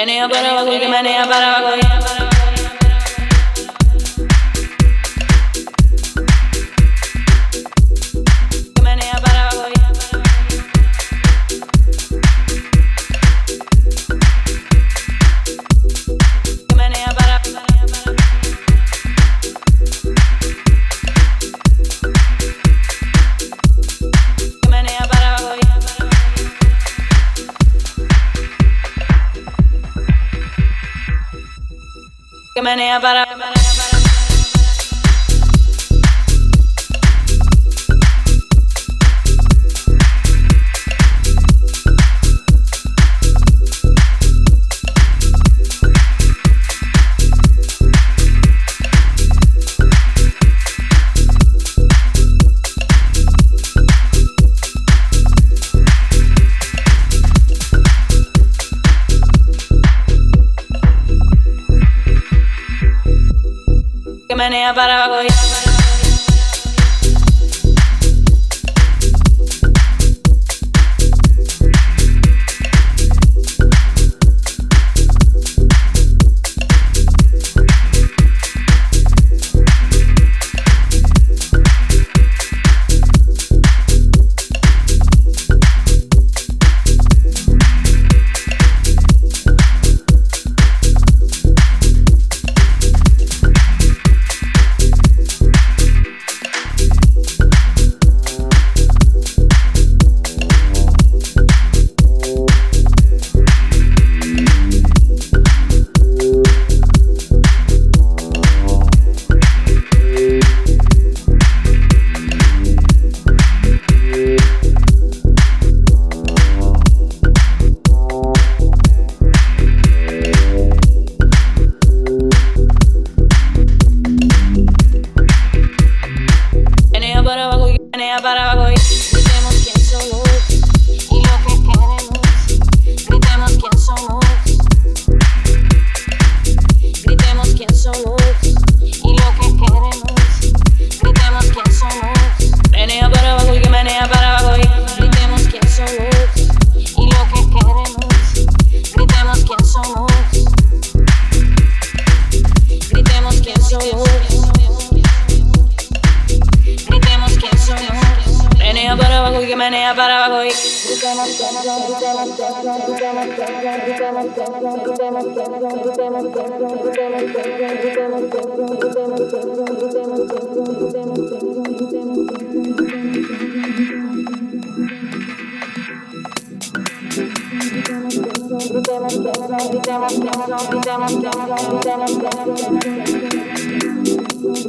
Menea para abajo, que menea para abajo. que about para menea para abajo y para menea para abajo y...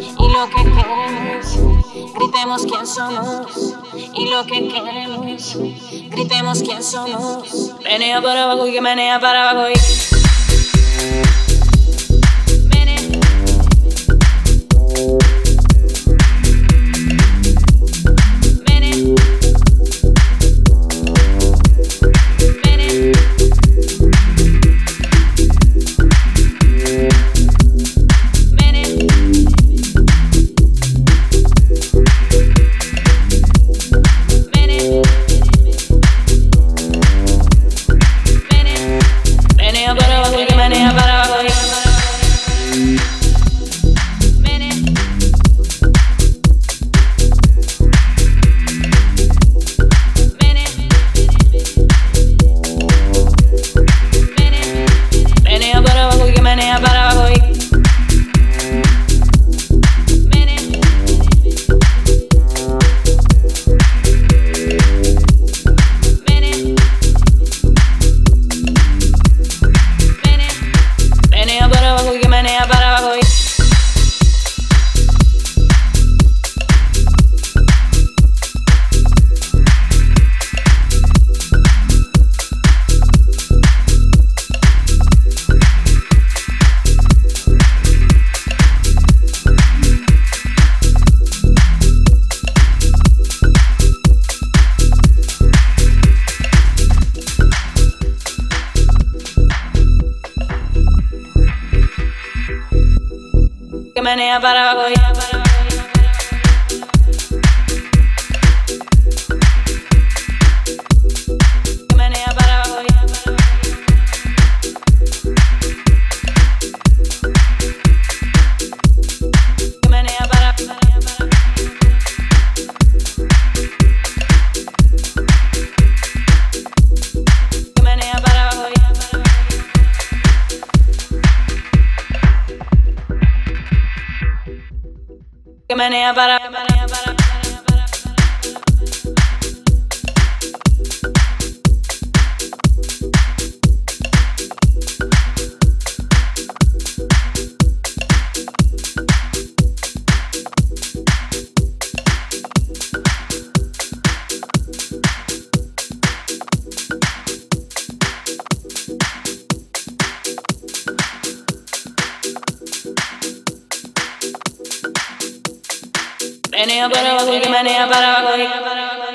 y lo que queremos, gritemos quién somos y lo que queremos, gritemos quién somos. Menea para abajo y que menea para abajo que menea para abajo y para Manea, para, para, para. Enea para abajo, que menea para abajo.